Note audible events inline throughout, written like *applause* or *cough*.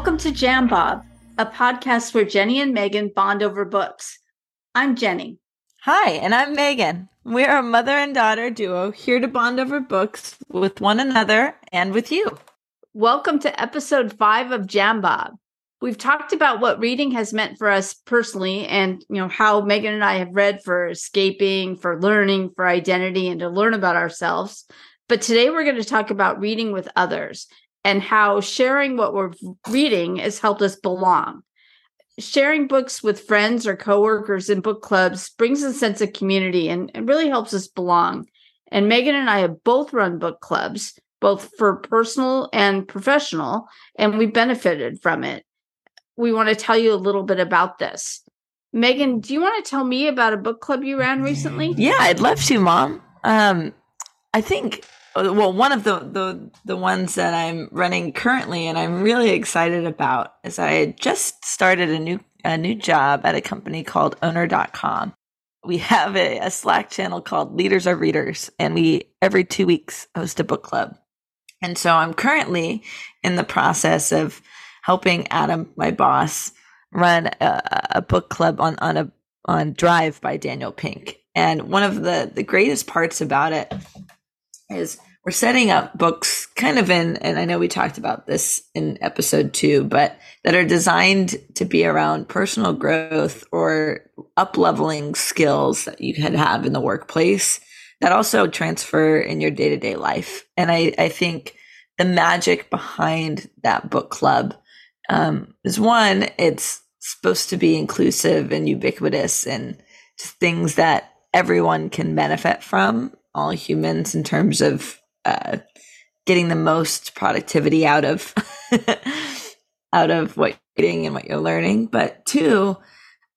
Welcome to Jam Bob, a podcast where Jenny and Megan bond over books. I'm Jenny. Hi, and I'm Megan. We're a mother and daughter duo here to bond over books with one another and with you. Welcome to episode five of Jam Bob. We've talked about what reading has meant for us personally and you know how Megan and I have read for escaping, for learning, for identity, and to learn about ourselves. But today we're going to talk about reading with others and how sharing what we're reading has helped us belong. Sharing books with friends or coworkers in book clubs brings a sense of community and, and really helps us belong. And Megan and I have both run book clubs, both for personal and professional, and we benefited from it. We want to tell you a little bit about this. Megan, do you want to tell me about a book club you ran recently? Yeah, I'd love to, Mom. Um, I think Oh, well one of the, the the ones that i'm running currently and i'm really excited about is i just started a new a new job at a company called owner.com we have a, a slack channel called leaders are readers and we every two weeks host a book club. And so i'm currently in the process of helping adam my boss run a, a book club on on a on drive by daniel pink. And one of the the greatest parts about it is we're setting up books kind of in, and I know we talked about this in episode two, but that are designed to be around personal growth or up leveling skills that you could have in the workplace that also transfer in your day to day life. And I, I think the magic behind that book club um, is one, it's supposed to be inclusive and ubiquitous and just things that everyone can benefit from all humans in terms of uh, getting the most productivity out of *laughs* out of what you're eating and what you're learning. But two,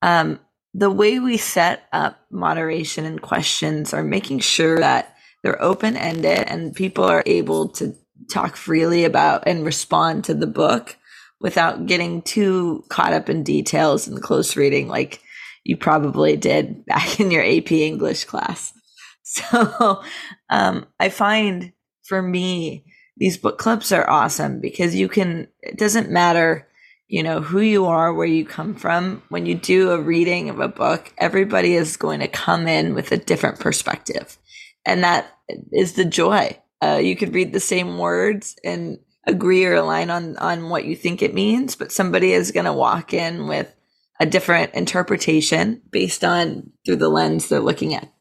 um, the way we set up moderation and questions are making sure that they're open ended and people are able to talk freely about and respond to the book without getting too caught up in details and close reading like you probably did back *laughs* in your AP English class. *laughs* So um, I find for me, these book clubs are awesome because you can, it doesn't matter, you know, who you are, where you come from. When you do a reading of a book, everybody is going to come in with a different perspective. And that is the joy. Uh, you could read the same words and agree or align on, on what you think it means, but somebody is going to walk in with a different interpretation based on through the lens they're looking at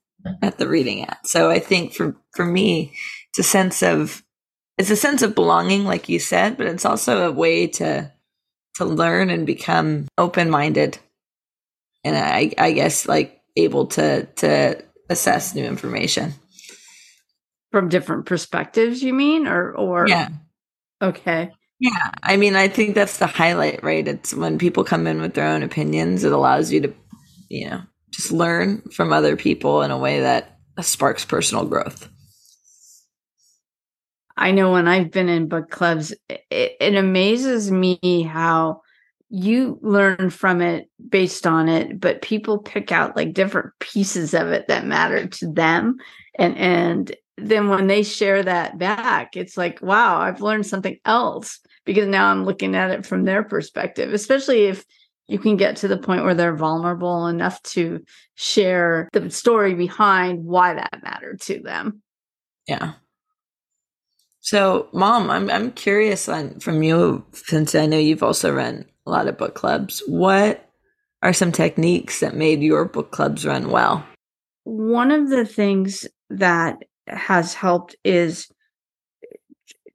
at the reading at. So I think for for me, it's a sense of it's a sense of belonging, like you said, but it's also a way to to learn and become open minded, and I I guess like able to to assess new information from different perspectives. You mean, or or yeah, okay. Yeah, I mean, I think that's the highlight, right? It's when people come in with their own opinions, it allows you to, you know, just learn from other people in a way that sparks personal growth. I know when I've been in book clubs, it, it, amazes me how you learn from it based on it, but people pick out like different pieces of it that matter to them. And and then when they share that back, it's like, wow, I've learned something else because now I'm looking at it from their perspective, especially if you can get to the point where they're vulnerable enough to share the story behind why that mattered to them. Yeah. So, mom, I'm I'm curious on from you since I know you've also run a lot of book clubs. What are some techniques that made your book clubs run well? One of the things that has helped is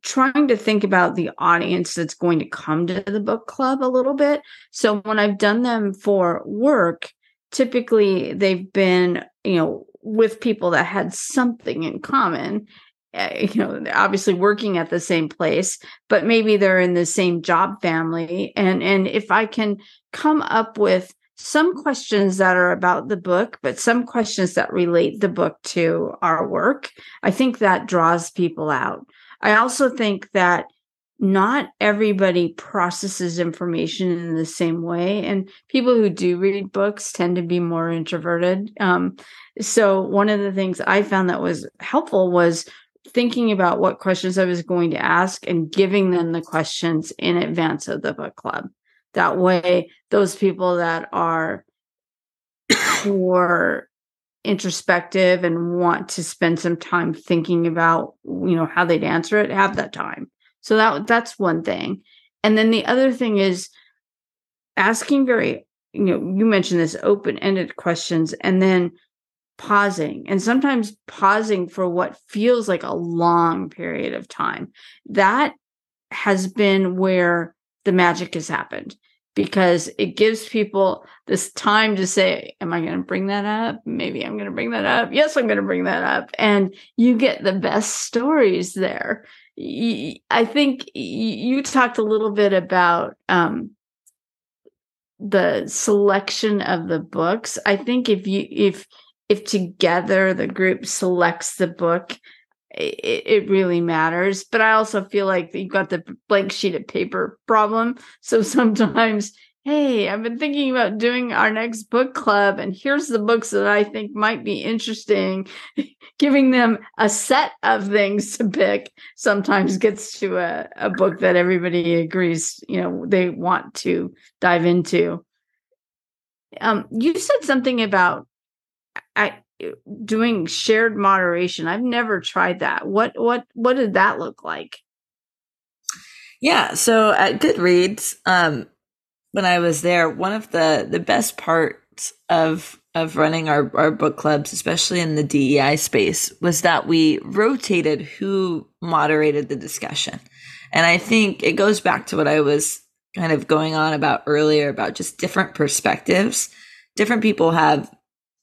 trying to think about the audience that's going to come to the book club a little bit. So when I've done them for work, typically they've been, you know, with people that had something in common. Uh, you know, obviously working at the same place, but maybe they're in the same job family. And and if I can come up with some questions that are about the book, but some questions that relate the book to our work, I think that draws people out. I also think that not everybody processes information in the same way and people who do read books tend to be more introverted um, so one of the things i found that was helpful was thinking about what questions I was going to ask and giving them the questions in advance of the book club. That way, those people that are *coughs* more introspective and want to spend some time thinking about, you know, how they'd answer it, have that time. So that that's one thing. And then the other thing is asking very, you know, you mentioned this open-ended questions and then pausing and sometimes pausing for what feels like a long period of time. That has been where the magic has happened because it gives people this time to say, Am I going to bring that up? Maybe I'm going to bring that up. Yes, I'm going to bring that up. And you get the best stories there. I think you talked a little bit about um, the selection of the books. I think if you, if, if together the group selects the book it, it, really matters but i also feel like you've got the blank sheet of paper problem. So *laughs* sometimes hey i've been thinking about doing our next book club and here's the books that i think might be interesting. *laughs* Giving them a set of things to pick sometimes gets to a, a book that everybody agrees you know they want to dive into. Um, you said something about I doing shared moderation. I've never tried that. What what what did that look like? Yeah, so at Goodreads, um, when I was there, one of the the best parts of of running our, our book clubs, especially in the DEI space, was that we rotated who moderated the discussion. And I think it goes back to what I was kind of going on about earlier about just different perspectives. Different people have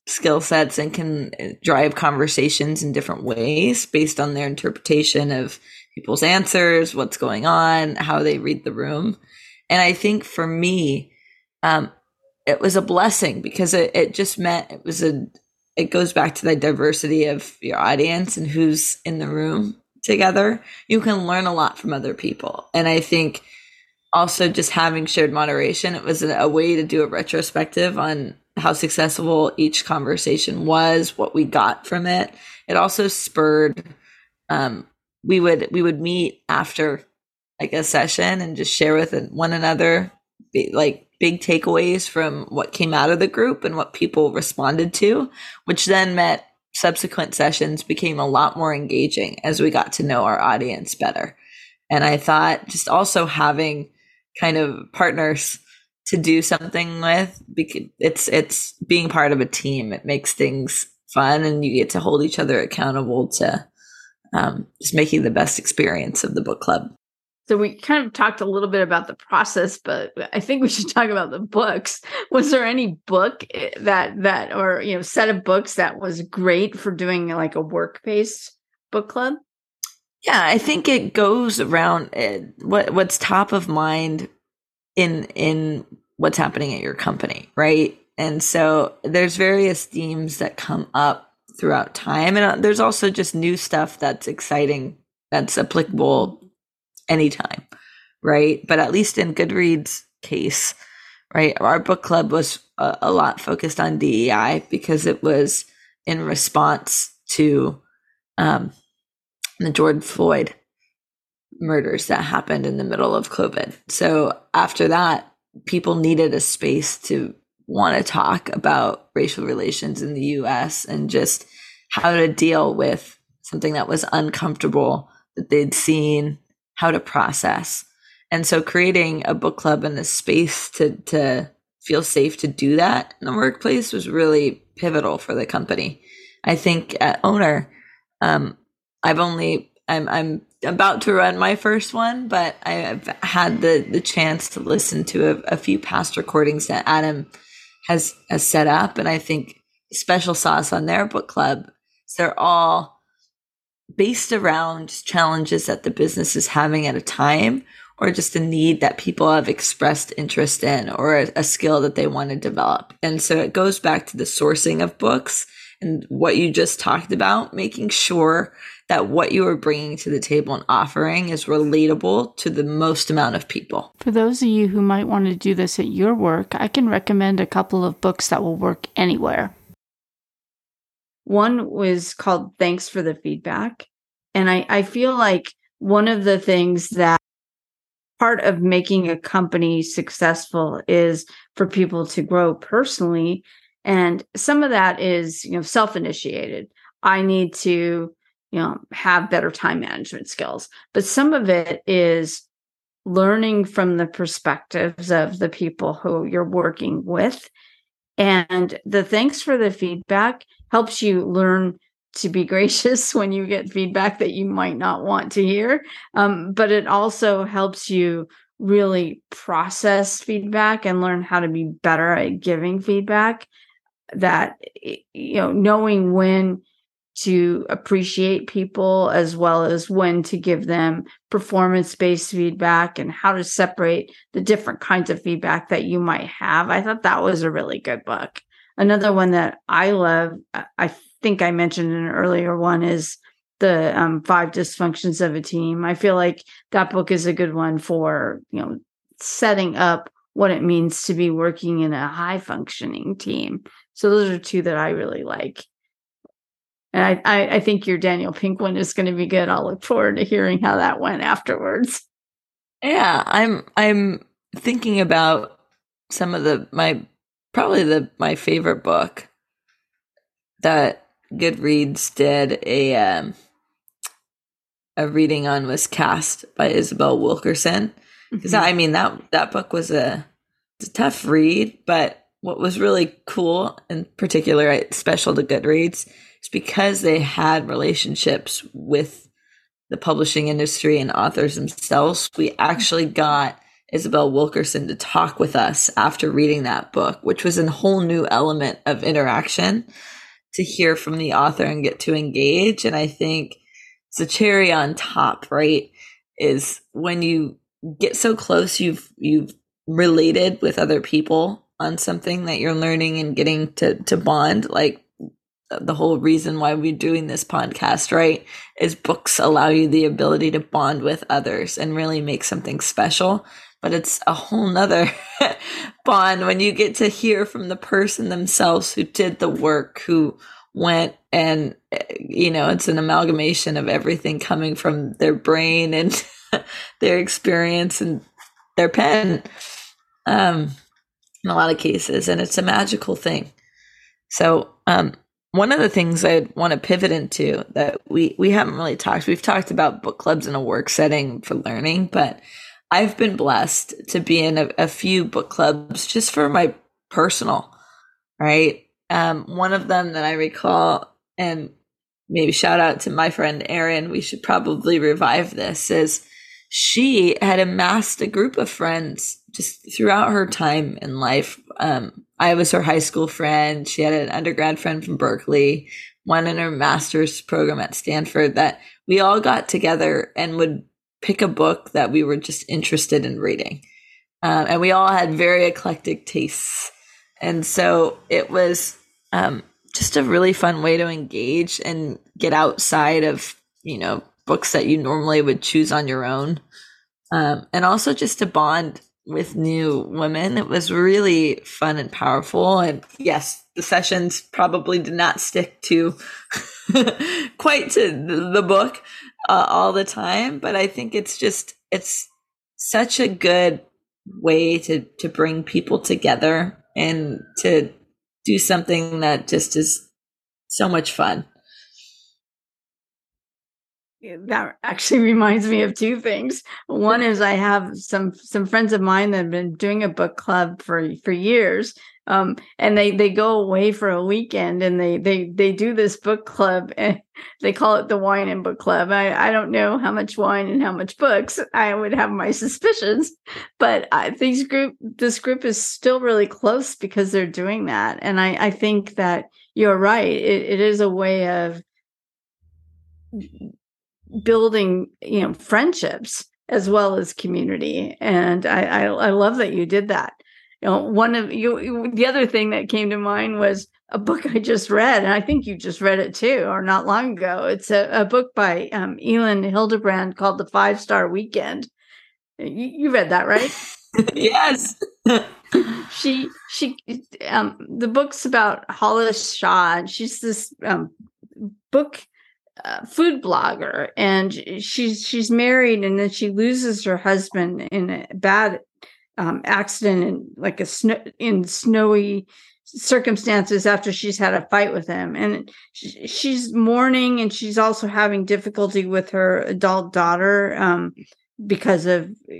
skill sets and can uh, drive conversations in different ways based on their interpretation of people's answers, what's going on, how they read the room. And I think for me, um, it was a blessing because it, it just meant it was a, it goes back to the diversity of your audience and who's in the room together. You can learn a lot from other people. And I think also just having shared moderation, it was a, a way to do a retrospective on how successful each conversation was, what we got from it. It also spurred um, we would we would meet after like a session and just share with one another like big takeaways from what came out of the group and what people responded to, which then meant subsequent sessions became a lot more engaging as we got to know our audience better. And I thought just also having kind of partners to do something with because it's it's being part of a team. It makes things fun and you get to hold each other accountable to um, just making the best experience of the book club. So we kind of talked a little bit about the process but i think we should talk about the books. Was there any book eh, that that or you know set of books that was great for doing like a work based book club? Yeah i think it goes around it, eh, what what's top of mind in in what's happening at your company, right? And so there's various themes that come up throughout time and uh, there's also just new stuff that's exciting that's applicable anytime, right? But at least in Goodreads case, right? Our book club was a, a lot focused on DEI because it was in response to um, the George Floyd murders that happened in the middle of COVID. So after that, people needed a space to want to talk about racial relations in the US and just how to deal with something that was uncomfortable that they'd seen, how to process. And so creating a book club and a space to to feel safe to do that in the workplace was really pivotal for the company. I think at owner, um, I've only I'm I'm about to run my first one, but I've had the the chance to listen to a, a few past recordings that Adam has has set up, and I think special sauce on their book club. They're all based around challenges that the business is having at a time or just a need that people have expressed interest in or a, a, skill that they want to develop. And so it goes back to the sourcing of books and what you just talked about, making sure that what you are bringing to the table and offering is relatable to the most amount of people. For those of you who might want to do this at your work, I can recommend a couple of books that will work anywhere. One was called Thanks for the Feedback. And I, I feel like one of the things that part of making a company successful is for people to grow personally. And some of that is, you know, self initiated. I need to, you know, have better time management skills. But some of it is learning from the perspectives of the people who you're working with. And the thanks for the feedback helps you learn to be *laughs* gracious when you get feedback that you might not want to hear. Um, but it also helps you really process feedback and learn how to be better at giving feedback. That, you know, knowing when to appreciate people as well as when to give them performance based feedback and how to separate the different kinds of feedback that you might have. I thought that was a really good book. Another one that I love, I think I mentioned in an earlier one, is the um, five dysfunctions of a team. I feel like that book is a good one for, you know, setting up what it means to be working in a high functioning team. So those are two that I really like. And I, I, I think your Daniel Pink one is going to be good. I'll look forward to hearing how that went afterwards. Yeah, I'm I'm thinking about some of the my probably the my favorite book that Goodreads did a um, a reading on was Caste by Isabel Wilkerson. Because mm-hmm. I mean that that book was a, a tough read, but what was really cool, in particular, special to Goodreads, is because they had relationships with the publishing industry and authors themselves. We actually got Isabel Wilkerson to talk with us after reading that book, which was a whole new element of interaction to hear from the author and get to engage. And I think it's a cherry on top, right? Is when you get so close, you've you've related with other people on something that you're learning and getting to to bond. Like the whole reason why we're doing this podcast, right? Is books allow you the ability to bond with others and really make something special. But it's a whole nother *laughs* bond when you get to hear from the person themselves who did the work, who went and, you know, it's an amalgamation of everything coming from their brain and *laughs* their experience and their pen. Um, in a lot of cases, and it's a magical thing. So, um, one of the things I want to pivot into that we we haven't really talked. We've talked about book clubs in a work setting for learning, but I've been blessed to be in a, a few book clubs just for my personal, right? Um, one of them that I recall, and maybe shout out to my friend Erin. We should probably revive this. Is she had amassed a group of friends just throughout her time in life. Um, I was her high school friend. She had an undergrad friend from Berkeley, one in her master's program at Stanford that we all got together and would pick a book that we were just interested in reading. Um, and we all had very eclectic tastes. And so it was um, just a really fun way to engage and get outside of, you know, books that you normally would choose on your own. Um, and also just to bond with new women. It was really fun and powerful. And yes, the sessions probably did not stick to *laughs* quite to the book uh, all the time, but I think it's just it's such a good way to to bring people together and to do something that just is so much fun that actually *laughs* reminds me of two things. One is I have some some friends of mine that have been doing a book club for for years. Um, and they they go away for a weekend and they they they do this book club *laughs* and they call it the wine and book club. I I don't know how much wine and how much books. *laughs* I would have my suspicions, but I, these group this group is still really close because they're doing that. And I I think that you're right. it, it is a way of building you know friendships as well as community. And I, I i, love that you did that. You know one of you the other thing that came to mind was a book i just read and i think you just read it too or not long ago. It's a, a book by um, elin hilderbrand called the five star weekend. You, you read that right? *laughs* Yes. *laughs* She she um the book's about hollis shaw she's this um book food blogger and she's she's married and then she loses her husband in a bad um, accident in like a snow in snowy circumstances after she's had a fight with him. And she's mourning and she's also having difficulty with her adult daughter um, because of uh,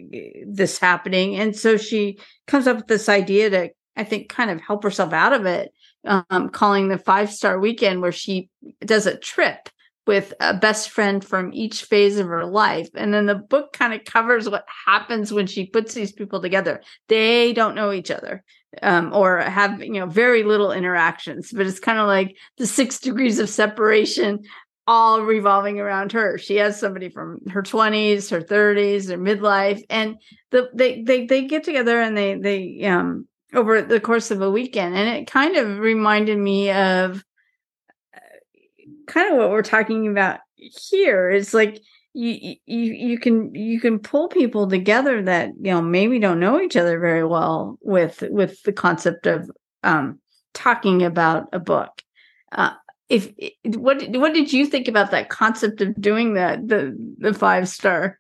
this happening. And so she comes up with this idea to i think kind of help herself out of it um, calling the five star weekend where she does a trip with a best friend from each phase of her life. And then the book kind of covers what happens when she puts these people together. They don't know each other um, or have, you know, very little interactions, but it's kind of like the six degrees of separation all revolving around her. She has somebody from her 20s, her 30s, her midlife, and the, they they they get together and they they um over the course of a weekend, and it kind of reminded me of kind of what we're talking about here. Is like you you you can you can pull people together that you know maybe don't know each other very well with with the concept of um talking about a book. Uh if what what did you think about that concept of doing that the the five star?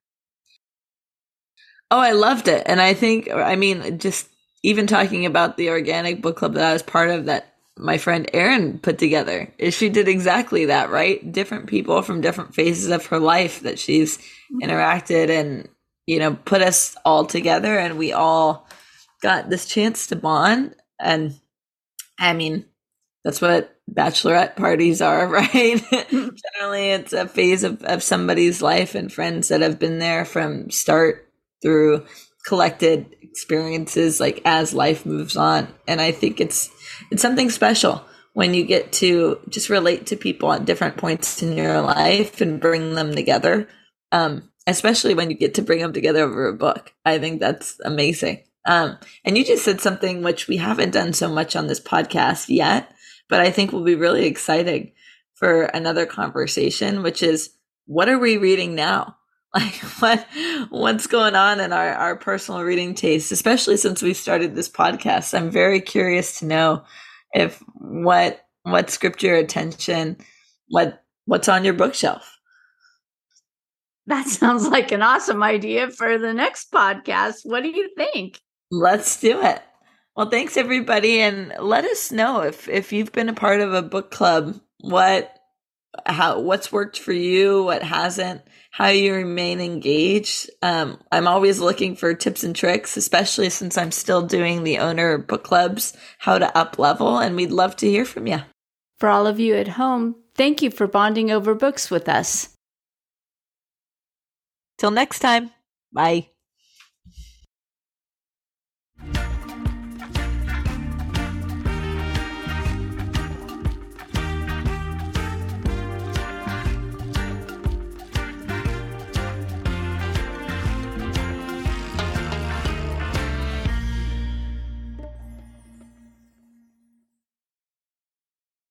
Oh i loved it. And i think i mean just even talking about the organic book club that i was part of that my friend Erin put together is she did exactly that, right? Different people from different phases of her life that she's mm-hmm. interacted and, you know, put us all together and we all got this chance to bond. And I mean, that's what bachelorette parties are, *laughs* right? Generally, it's a phase of, of somebody's life and friends that have been there from start through collected experiences like as life moves on. And I think it's it's something special when you get to just relate to people at different points in your life and bring them together. Um, especially when you get to bring them together over a book. I think that's amazing. Um, and you just said something which we haven't done so much on this podcast yet, but I think will be really exciting for another conversation, which is what are we reading now? Like *laughs* what what's going on in our, our personal reading tastes, especially since we started this podcast. I'm very curious to know if what what script your attention, what what's on your bookshelf. That *laughs* sounds like an awesome idea for the next podcast. What do you think? Let's do it. Well, thanks everybody and let us know if if you've been a part of a book club, what how what's worked for you, what hasn't, how you remain engaged. Um, I'm always looking for tips and tricks, especially since I'm still doing the owner book clubs, how to up level, and we'd love to hear from you. For all of you at home, thank you for bonding over books with us. Till next time, bye.